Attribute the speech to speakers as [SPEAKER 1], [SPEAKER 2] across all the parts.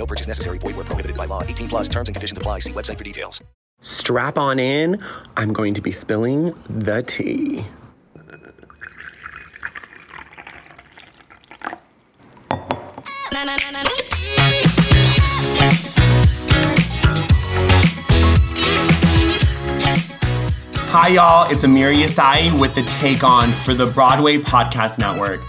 [SPEAKER 1] No purchase necessary. Void where prohibited by law. 18 plus terms and conditions apply. See website for details.
[SPEAKER 2] Strap on in. I'm going to be spilling the tea. Hi, y'all. It's Amir Yasai with the Take On for the Broadway Podcast Network.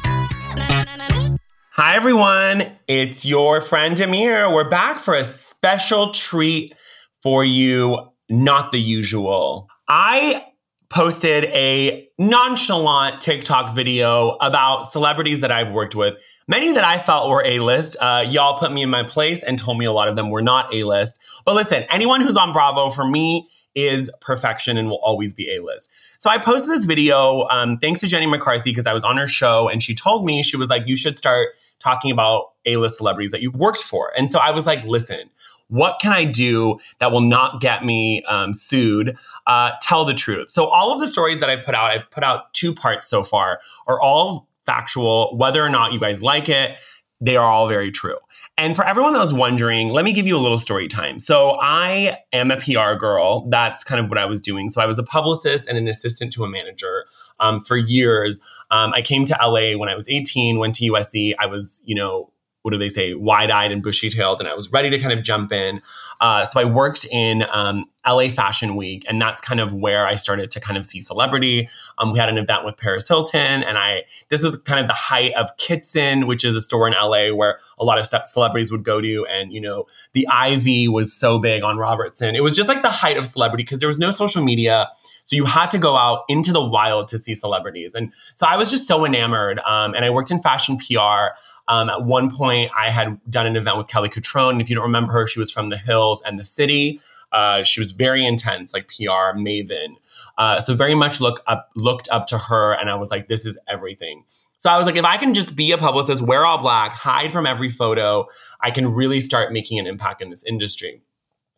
[SPEAKER 2] Hi, everyone. It's your friend Amir. We're back for a special treat for you, not the usual. I posted a nonchalant TikTok video about celebrities that I've worked with, many that I felt were A list. Uh, y'all put me in my place and told me a lot of them were not A list. But listen, anyone who's on Bravo for me is perfection and will always be A list. So I posted this video um, thanks to Jenny McCarthy because I was on her show and she told me, she was like, you should start talking about A list celebrities that you've worked for. And so I was like, listen, what can I do that will not get me um, sued? Uh, tell the truth. So all of the stories that I've put out, I've put out two parts so far, are all factual. Whether or not you guys like it, they are all very true. And for everyone that was wondering, let me give you a little story time. So I am a PR girl. That's kind of what I was doing. So I was a publicist and an assistant to a manager um, for years. Um, I came to LA when I was 18, went to USC. I was, you know, what do they say, wide eyed and bushy tailed, and I was ready to kind of jump in. Uh, so I worked in um, LA Fashion Week, and that's kind of where I started to kind of see celebrity. Um, we had an event with Paris Hilton, and I this was kind of the height of Kitson, which is a store in LA where a lot of celebrities would go to, and you know the Ivy was so big on Robertson. It was just like the height of celebrity because there was no social media. So you had to go out into the wild to see celebrities. And so I was just so enamored. Um, and I worked in fashion PR. Um, at one point, I had done an event with Kelly Cutrone. If you don't remember her, she was from The Hills and The City. Uh, she was very intense, like PR maven. Uh, so very much look up, looked up to her, and I was like, this is everything. So I was like, if I can just be a publicist, wear all black, hide from every photo, I can really start making an impact in this industry.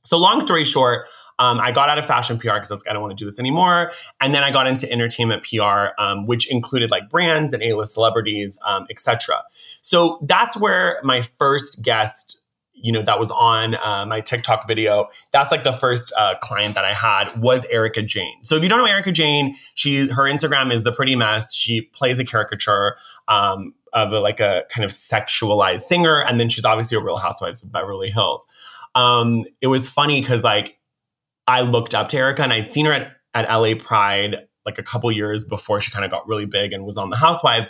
[SPEAKER 2] So long story short, um, I got out of fashion PR because I like, I don't want to do this anymore. And then I got into entertainment PR, um, which included like brands and A-list celebrities, um, etc. So that's where my first guest, you know, that was on uh, my TikTok video. That's like the first uh, client that I had was Erika Jayne. So if you don't know Erika Jayne, she her Instagram is the Pretty Mess. She plays a caricature. Um, of a, like a kind of sexualized singer, and then she's obviously a Real Housewives of Beverly Hills. Um, it was funny because like I looked up to Erika and I'd seen her at, at LA Pride like a couple years before she kind of got really big and was on the Housewives.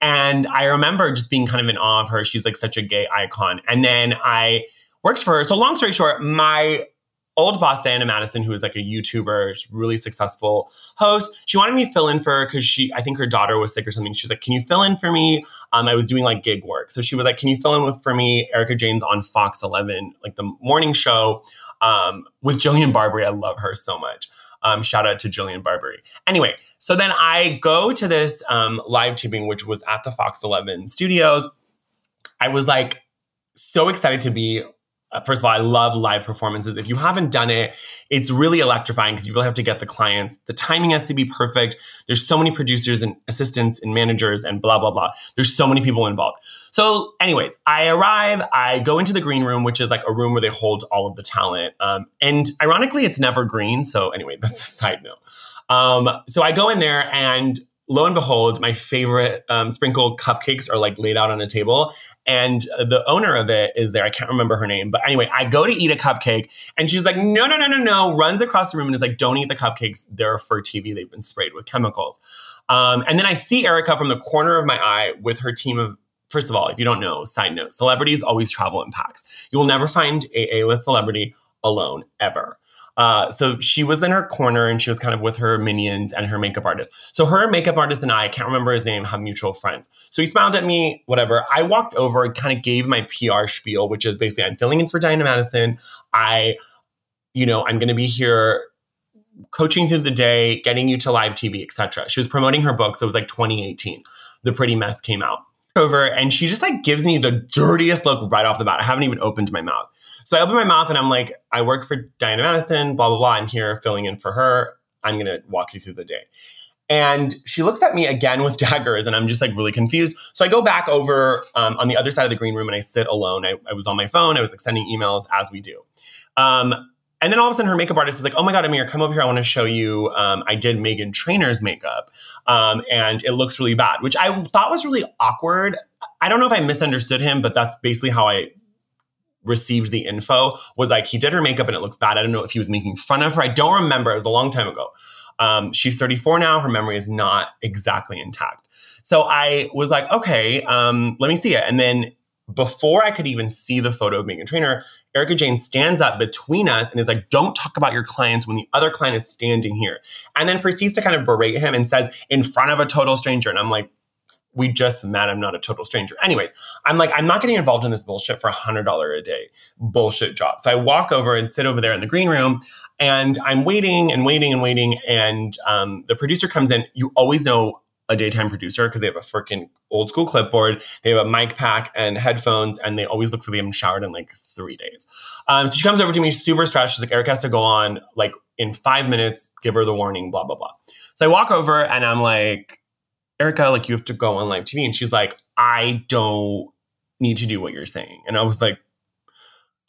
[SPEAKER 2] And I remember just being kind of in awe of her. She's like such a gay icon. And then I worked for her. So long story short, my old boss Diana Madison, who was like a YouTuber, really successful host, she wanted me to fill in for her because she, I think her daughter was sick or something. She was like, "Can you fill in for me?" Um, I was doing like gig work, so she was like, "Can you fill in with for me?" Erika Jayne's on Fox 11, like the morning show um, with Jillian Barberie, I love her so much. Um, shout out to Jillian Barberie. Anyway, so then I go to this um, live taping, which was at the Fox 11 studios. I was like so excited to be first of all, I love live performances. If you haven't done it, it's really electrifying because you really have to get the clients. The timing has to be perfect. There's so many producers and assistants and managers and blah, blah, blah. There's so many people involved. So, anyways, I arrive, I go into the green room, which is like a room where they hold all of the talent. Um, and ironically, it's never green. So, anyway, that's a side note. Um, so I go in there and lo and behold, my favorite um, sprinkled cupcakes are like laid out on a table. And the owner of it is there. I can't remember her name. But anyway, I go to eat a cupcake and she's like, no, no, no, no, no. Runs across the room and is like, don't eat the cupcakes. They're for TV. They've been sprayed with chemicals. Um, and then I see Erika from the corner of my eye with her team of First of all, if you don't know, side note, celebrities always travel in packs. You will never find a A-list celebrity alone ever. Uh, so she was in her corner and she was kind of with her minions and her makeup artist. So her makeup artist and I, I can't remember his name, have mutual friends. So he smiled at me, whatever. I walked over and kind of gave my PR spiel, which is basically I'm filling in for Diana Madison. I, you know, I'm going to be here coaching through the day, getting you to live TV, etc. She was promoting her book, so it was like 2018. The Pretty Mess came out. Over and she just like gives me the dirtiest look right off the bat. I haven't even opened my mouth. So I open my mouth and I'm like, I work for Diana Madison, blah, blah, blah. I'm here filling in for her. I'm going to walk you through the day. And she looks at me again with daggers, and I'm just like really confused. So I go back over um, on the other side of the green room and I sit alone. I, I was on my phone, I was like sending emails as we do. Um, and then all of a sudden, her makeup artist is like, "Oh my god, Amir, come over here. I want to show you. Um, I did Meghan Trainor's makeup, um, and it looks really bad," which I thought was really awkward. I don't know if I misunderstood him, but that's basically how I received the info was like he did her makeup and it looks bad. I don't know if he was making fun of her. I don't remember. It was a long time ago. Um, she's 34 now. Her memory is not exactly intact. So I was like, okay, um, let me see it. And then before I could even see the photo of Meghan Trainor, Erika Jayne stands up between us and is like, don't talk about your clients when the other client is standing here. And then proceeds to kind of berate him and says, in front of a total stranger. And I'm like, we just met. I'm not a total stranger. Anyways, I'm like, I'm not getting involved in this bullshit for a hundred dollar a day bullshit job. So I walk over and sit over there in the green room, and I'm waiting and waiting and waiting. And um, the producer comes in. You always know a daytime producer because they have a freaking old school clipboard. They have a mic pack and headphones, and they always look like they haven't showered in like three days. Um, so she comes over to me, super stressed. She's like, Eric has to go on like in five minutes. Give her the warning. Blah blah blah. So I walk over and I'm like Erika, like you have to go on live TV. And she's like, I don't need to do what you're saying. And I was like,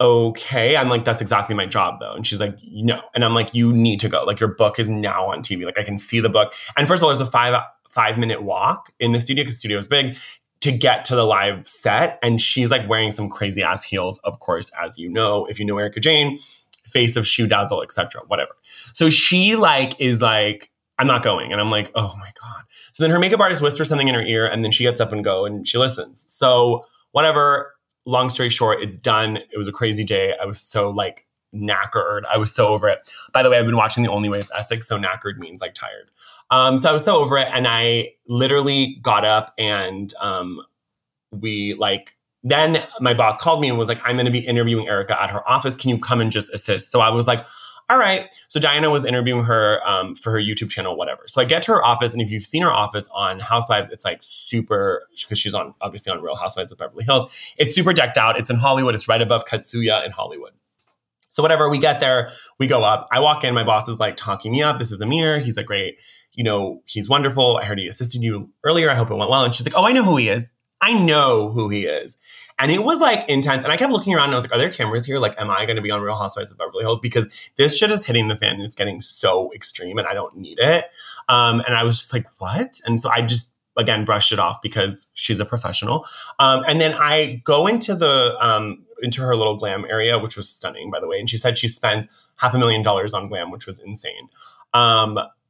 [SPEAKER 2] okay. I'm like, that's exactly my job though. And she's like, no. And I'm like, you need to go. Like your book is now on TV. Like I can see the book. And first of all, there's a five five minute walk in the studio because studio is big to get to the live set. And she's like wearing some crazy ass heels, of course, as you know, if you know Erika Jayne, face of ShoeDazzle, etc. Whatever. So she like is like, I'm not going. And I'm like, oh my God. So then her makeup artist whispers something in her ear and then she gets up and go and she listens. So whatever, long story short, it's done. It was a crazy day. I was so like knackered. I was so over it. By the way, I've been watching The Only Way is Essex, so knackered means like tired. Um, so I was so over it. And I literally got up and um, we like then my boss called me and was like, I'm to be interviewing Erika at her office. Can you come and just assist? So I was like, all right. So Diana was interviewing her um, for her YouTube channel, whatever. So I get to her office, and if you've seen her office on Housewives, it's like super because she's on obviously on Real Housewives of Beverly Hills. It's super decked out. It's in Hollywood. It's right above Katsuya in Hollywood. So whatever, we get there, we go up. I walk in, my boss is like talking me up. This is Amir. He's like, great. You know, he's wonderful. I heard he assisted you earlier. I hope it went well. And she's like, oh, I know who he is. I know who he is. And it was like intense. And I kept looking around and I was like, are there cameras here? Like, am I going to be on Real Housewives of Beverly Hills? Because this shit is hitting the fan and it's getting so extreme and I don't need it. Um, and I was just like, what? And so I just, again, brushed it off because she's a professional. Um, and then I go into the, um, into her little glam area, which was stunning, by the way. And she said she spends half a million dollars on glam, which was insane.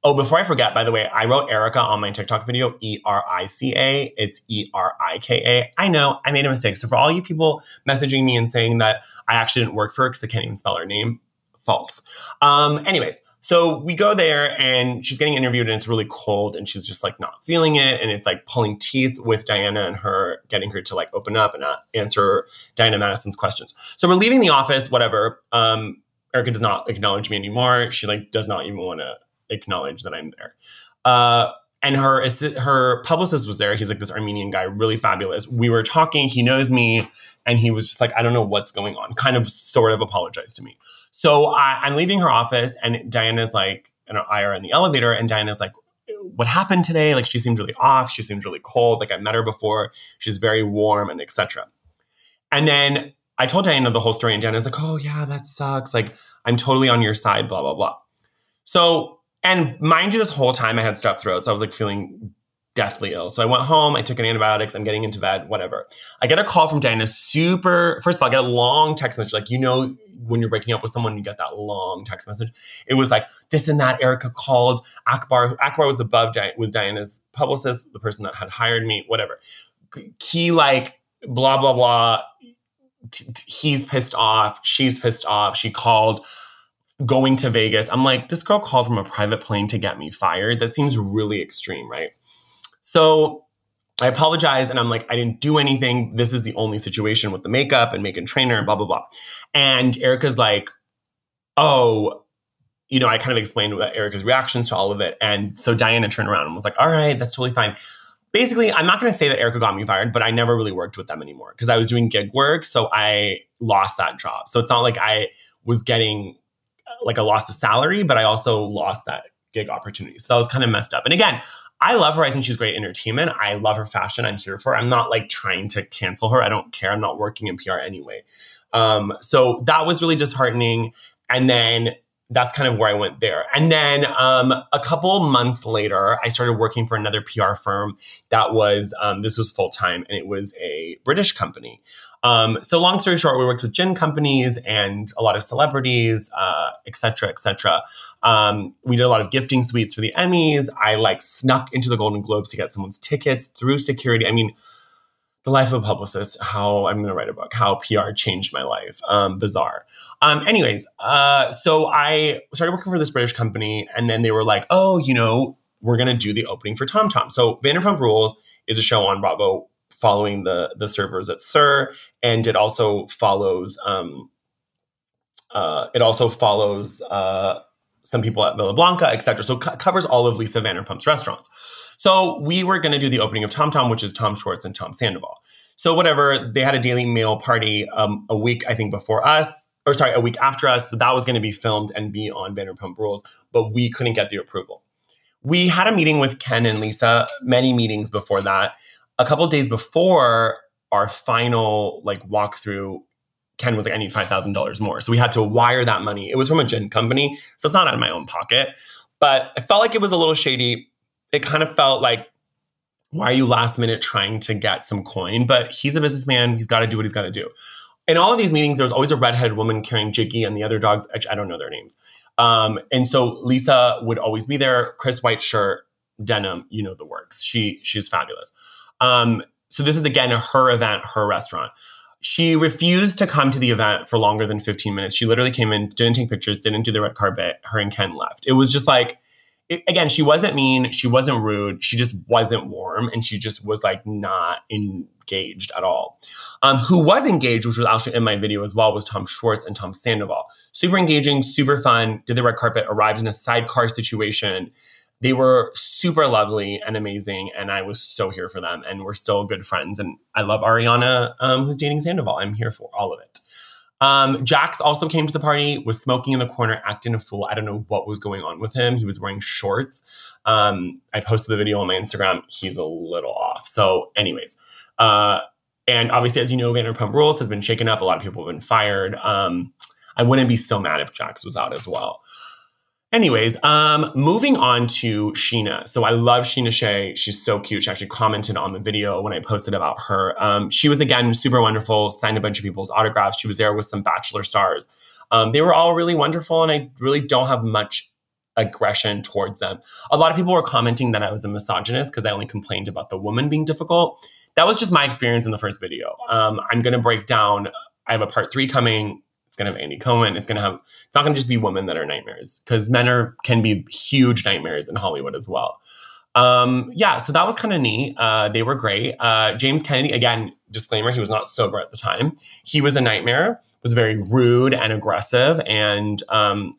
[SPEAKER 2] Oh, before I forget, by the way, I wrote Erica on my TikTok video, E R I C A. It's E R I K A. I know I made a mistake. So for all you people messaging me and saying that I actually didn't work for her because I can't even spell her name, false. Um, anyways, so we go there and she's getting interviewed and it's really cold and she's just like not feeling it. And it's like pulling teeth with Diana and her getting her to like open up and not answer Diana Madison's questions. So we're leaving the office, whatever. Um, Erika does not acknowledge me anymore. She like does not even want to acknowledge that I'm there. Uh, and her her publicist was there. He's like this Armenian guy, really fabulous. We were talking. He knows me, and he was just like, I don't know what's going on. Kind of, sort of apologized to me. So I, am leaving her office, and Diana's like, and I are in the elevator, and Diana's like, what happened today? Like she seemed really off. She seemed really cold. Like I met her before. She's very warm and etc. And then I told Diana the whole story, and Diana's like, oh yeah, that sucks. Like I'm totally on your side. Blah blah blah. So And mind you, this whole time I had strep throat. So I was like feeling deathly ill. So I went home, I took an antibiotics, I'm getting into bed, whatever. I get a call from Diana, super, first of all, I get a long text message. Like, you know, when you're breaking up with someone, you get that long text message. It was like, this and that. Erika called Akbar. Akbar was above, was Diana's publicist, the person that had hired me, whatever. He like, blah, blah, blah. He's pissed off. She's pissed off. She called going to Vegas. I'm like, this girl called from a private plane to get me fired. That seems really extreme, right? So I apologize. And I'm like, I didn't do anything. This is the only situation with the makeup and Meghan Trainor and blah, blah, blah. And Erika's like, oh, you know, I kind of explained Erika's reactions to all of it. And so Diana turned around and was like, all right, that's totally fine. Basically, I'm not going to say that Erika got me fired, but I never really worked with them anymore because I was doing gig work. So I lost that job. So it's not like I was getting like a loss of salary, but I also lost that gig opportunity. So that was kind of messed up. And again, I love her. I think she's great entertainment. I love her fashion. I'm here for her. I'm not like trying to cancel her. I don't care. I'm not working in PR anyway. Um, so that was really disheartening. And then that's kind of where I went there. And then um, a couple months later, I started working for another PR firm that was, um, this was full time and it was a British company. Um, so long story short, we worked with gin companies and a lot of celebrities, uh, et cetera, et cetera. Um, we did a lot of gifting suites for the Emmys. I like snuck into the Golden Globes to get someone's tickets through security. I mean, the life of a publicist, how I'm going to write a book, how PR changed my life. Um, bizarre. Um, anyways, uh, so I started working for this British company, and then they were like, oh, you know, we're going to do the opening for Tom Tom. So Vanderpump Rules is a show on Bravo following the the servers at SUR, and it also follows um, uh, it also follows uh, some people at Villa Blanca, etc. So c- covers all of Lisa Vanderpump's restaurants. So we were going to do the opening of Tom Tom, which is Tom Schwartz and Tom Sandoval. So whatever, they had a Daily Mail party um, a week I think before us, or sorry, a week after us. So that was going to be filmed and be on Vanderpump Rules, but we couldn't get the approval. We had a meeting with Ken and Lisa, many meetings before that a couple days before our final like walkthrough, Ken was like, I need five thousand dollars more. So we had to wire that money. It was from a gin company, so it's not out of my own pocket. But I felt like it was a little shady. It kind of felt like, why are you last minute trying to get some coin? But he's a businessman. He's got to do what he's got to do. In all of these meetings, there was always a redheaded woman carrying Giggy and the other dogs. I don't know their names. Um, and so Lisa would always be there. Chris White shirt, denim, you know the works. She she's fabulous. Um, so this is again her event, her restaurant. She refused to come to the event for longer than 15 minutes. She literally came in, didn't take pictures, didn't do the red carpet. Her and Ken left. It was just like, it, again, she wasn't mean, she wasn't rude, she just wasn't warm, and she just was like not engaged at all. Um, who was engaged, which was actually in my video as well, was Tom Schwartz and Tom Sandoval. Super engaging, super fun. Did the red carpet, arrived in a sidecar situation they were super lovely and amazing and i was so here for them and we're still good friends and i love ariana um, who's dating sandoval i'm here for all of it um, jax also came to the party was smoking in the corner acting a fool. I don't know what was going on with him. He was wearing shorts. Um, i posted the video on my instagram. He's a little off. So anyways uh, and obviously as you know vanderpump rules has been shaken up. A lot of people have been fired. Um, i wouldn't be so mad if jax was out as well Anyways, um, moving on to Scheana. So I love Scheana Shay. She's so cute. She actually commented on the video when I posted about her. Um, she was again super wonderful. Signed a bunch of people's autographs. She was there with some Bachelor stars. Um, they were all really wonderful, and I really don't have much aggression towards them. A lot of people were commenting that I was a misogynist because I only complained about the woman being difficult. That was just my experience in the first video. Um, I'm to break down. I have a part three coming it's going to have Andy Cohen. It's going to have, it's not going to just be women that are nightmares because men are, can be huge nightmares in Hollywood as well. Um, yeah, so that was kind of neat. Uh, they were great. Uh, James Kennedy, again, disclaimer, he was not sober at the time. He was a nightmare, was very rude and aggressive. And um,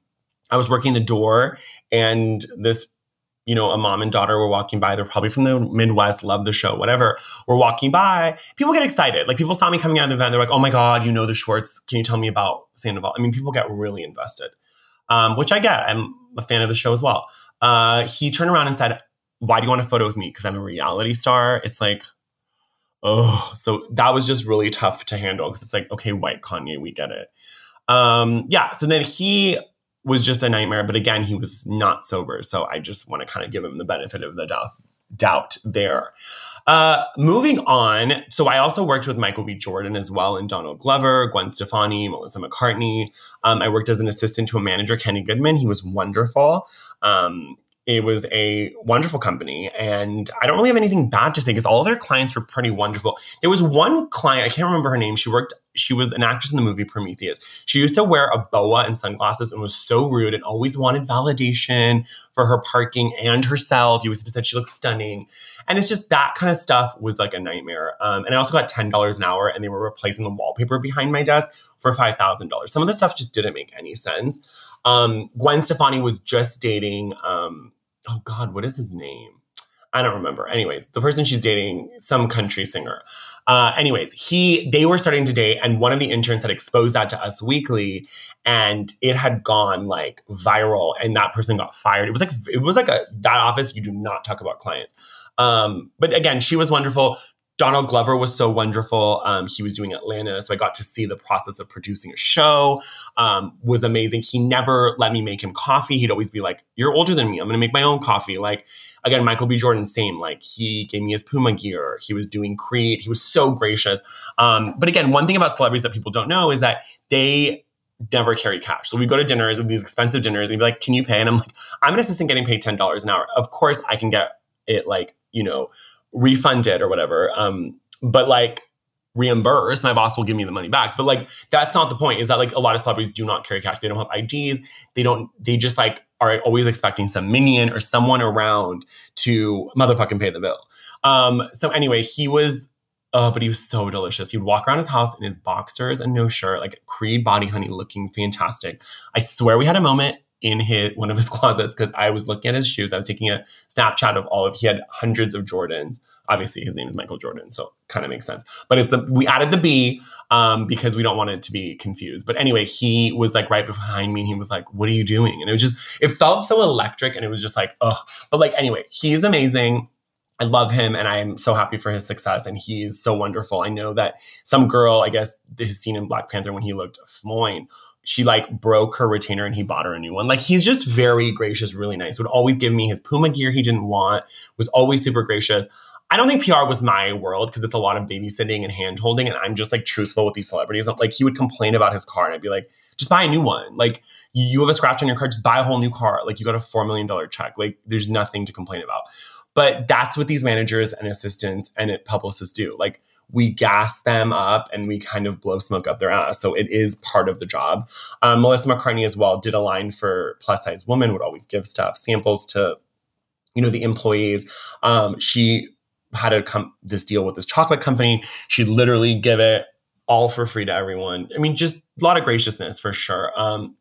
[SPEAKER 2] I was working the door, and this you know, a mom and daughter were walking by. They're probably from the Midwest, love the show, whatever. We're walking by. People get excited. Like people saw me coming out of the event. They're like, oh my God, you know the Schwartz. Can you tell me about Sandoval? I mean, people get really invested, um, which I get. I'm a fan of the show as well. Uh, he turned around and said, why do you want a photo with me? Because I'm a reality star. It's like, oh, so that was just really tough to handle because it's like, okay, white Kanye, we get it. Um, yeah. So then he was just a nightmare. But again, he was not sober. So I just want to kind of give him the benefit of the doubt, doubt there. Uh, moving on. So I also worked with Michael B. Jordan as well, and Donald Glover, Gwen Stefani, Melissa McCarthy. Um, I worked as an assistant to a manager, Kenny Goodman. He was wonderful. Um, it was a wonderful company, and I don't really have anything bad to say because all of their clients were pretty wonderful. There was one client I can't remember her name. She worked. She was an actress in the movie Prometheus. She used to wear a boa and sunglasses and was so rude and always wanted validation for her parking and herself. You always said she looked stunning, and it's just that kind of stuff was like a nightmare. Um, and I also got ten dollars an hour, and they were replacing the wallpaper behind my desk for five thousand dollars. Some of the stuff just didn't make any sense. Um, Gwen Stefani was just dating. Um, oh God, what is his name? I don't remember. Anyways, the person she's dating, some country singer. Uh, anyways, he they were starting to date, and one of the interns had exposed that to Us Weekly, and it had gone like viral, and that person got fired. It was like it was like a that office you do not talk about clients. Um, but again, she was wonderful. Donald Glover was so wonderful. Um, he was doing Atlanta, so I got to see the process of producing a show. Um, was amazing. He never let me make him coffee. He'd always be like, "You're older than me. I'm going to make my own coffee." Like again, Michael B. Jordan, same. Like he gave me his Puma gear. He was doing Creed. He was so gracious. Um, but again, one thing about celebrities that people don't know is that they never carry cash. So we go to dinners with these expensive dinners, and be like, "Can you pay?" And I'm like, "I'm an assistant getting paid ten dollars an hour. Of course, I can get it like you know." Refunded or whatever. Um, but like reimbursed, my boss will give me the money back. But like that's not the point. Is that like a lot of celebrities do not carry cash. They don't have IDs. They don't. They just like are always expecting some minion or someone around to motherfucking pay the bill. Um, so anyway, he was. Oh, but he was so delicious. He'd walk around his house in his boxers and no shirt, like Creed body honey, looking fantastic. I swear we had a moment in his one of his closets because I was looking at his shoes. I was taking a Snapchat of all of he had hundreds of Jordans. Obviously, his name is Michael Jordan, so kind of makes sense. But it's the we added the B um, because we don't want it to be confused. But anyway, he was like right behind me, and he was like, "What are you doing?" And it was just it felt so electric, and it was just like, ugh. But like anyway, he's amazing. I love him and I'm so happy for his success and he's so wonderful. I know that some girl, I guess, his scene in Black Panther when he looked fine she like broke her retainer and he bought her a new one. Like he's just very gracious, really nice. Would always give me his Puma gear he didn't want, was always super gracious. I don't think PR was my world because it's a lot of babysitting and hand holding. And I'm just like truthful with these celebrities. Like he would complain about his car and I'd be like, just buy a new one. Like you have a scratch on your car, just buy a whole new car. Like you got a $4 million check. Like there's nothing to complain about. But that's what these managers and assistants and publicists do. Like we gas them up and we kind of blow smoke up their ass. So it is part of the job. Um, Melissa McCarthy as well did a line for plus size woman, would always give stuff, samples to, you know, the employees. Um, she had a come this deal with this chocolate company. She'd literally give it all for free to everyone. I mean, just a lot of graciousness for sure. Um,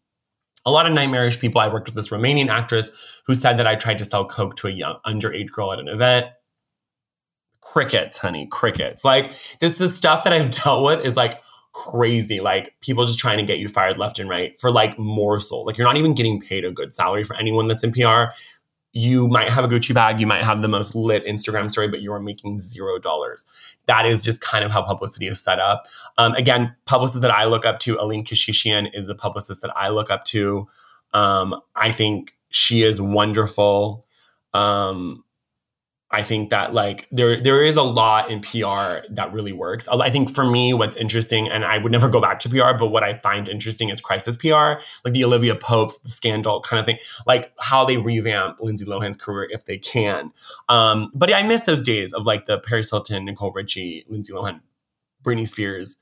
[SPEAKER 2] a lot of nightmarish people. I worked with this Romanian actress who said that I tried to sell coke to a young underage girl at an event crickets, honey, crickets. Like this is stuff that I've dealt with is like crazy. Like people just trying to get you fired left and right for like morsel. Like you're not even getting paid a good salary for anyone that's in PR. You might have a Gucci bag, you might have the most lit Instagram story, but you are making zero dollars. That is just kind of how publicity is set up. Um, again, publicists that I look up to, Aleen Keshishian is a publicist that I look up to. Um, I think she is wonderful. Um, I think that like there there is a lot in PR that really works. I think for me, what's interesting, and I would never go back to PR, but what I find interesting is crisis PR, like the Olivia Popes, the scandal kind of thing, like how they revamp Lindsay Lohan's career if they can. Um, but I miss those days of like the Paris Hilton, Nicole Richie, Lindsay Lohan, Britney Spears.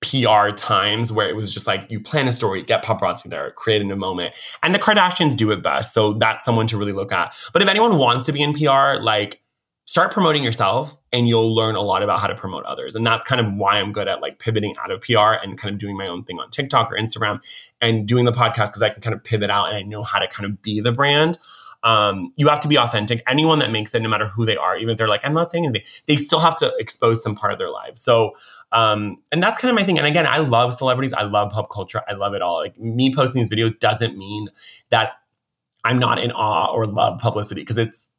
[SPEAKER 2] PR times where it was just like you plan a story, get paparazzi there, create in a moment. And the Kardashians do it best. So that's someone to really look at. But if anyone wants to be in PR, like start promoting yourself and you'll learn a lot about how to promote others. And that's kind of why I'm good at like pivoting out of PR and kind of doing my own thing on TikTok or Instagram and doing the podcast because I can kind of pivot out and I know how to kind of be the brand. Um, you have to be authentic. Anyone that makes it, no matter who they are, even if they're like, I'm not saying anything, they still have to expose some part of their lives. So, um, and that's kind of my thing. And again, I love celebrities. I love pop culture. I love it all. Like me posting these videos doesn't mean that I'm not in awe or love publicity because it's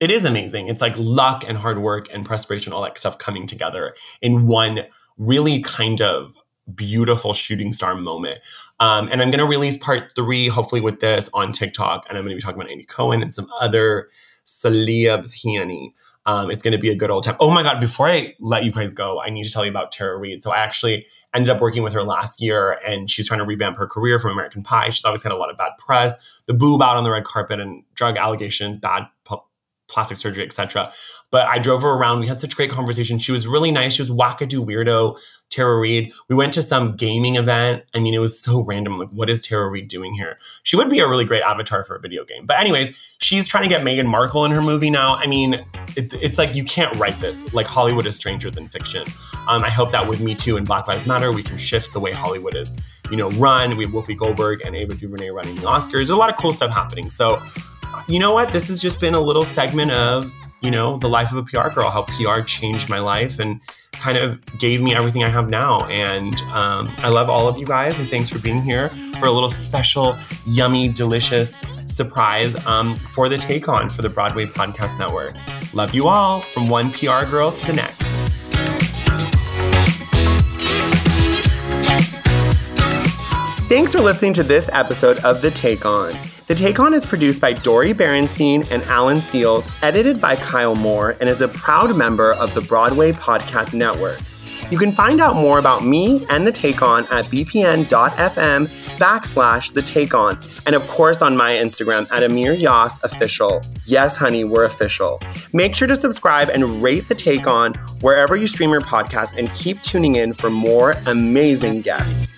[SPEAKER 2] it is amazing. It's like luck and hard work and perspiration, all that stuff coming together in one really kind of beautiful shooting star moment. Um, and I'm going to release part three, hopefully, with this on TikTok. And I'm going to be talking about Andy Cohen and some other celebs, Henny. Um, it's going to be a good old time. Oh my God, before I let you guys go, I need to tell you about Tara Reid. So I actually ended up working with her last year and she's trying to revamp her career from American Pie. She's always had a lot of bad press, the boob out on the red carpet and drug allegations, bad plastic surgery, etc. But I drove her around. We had such great conversation. She was really nice. She was wackadoo weirdo, Tara Reid. We went to some gaming event. I mean, it was so random. Like, what is Tara Reid doing here? She would be a really great avatar for a video game. But anyways, she's trying to get Meghan Markle in her movie now. I mean, it, it's like you can't write this. Like Hollywood is stranger than fiction. Um, I hope that with Me Too and Black Lives Matter, we can shift the way Hollywood is, you know, run. We have Whoopi Goldberg and Ava DuVernay running the Oscars. There's a lot of cool stuff happening. So, you know what? This has just been a little segment of you know, the life of a PR girl, how PR changed my life and kind of gave me everything I have now. And um, I love all of you guys, and thanks for being here for a little special, yummy, delicious surprise um, for the take on for the Broadway Podcast Network. Love you all from one PR girl to the next. Thanks for listening to this episode of The Take On. The Take On is produced by Dori Berinstein and Alan Seals, edited by Kyle Moore, and is a proud member of the Broadway Podcast Network. You can find out more about me and The Take On at bpn.fm backslash The Take On, and of course on my Instagram at Amir Yas Official. Yes, honey, we're official. Make sure to subscribe and rate The Take On wherever you stream your podcast, and keep tuning in for more amazing guests.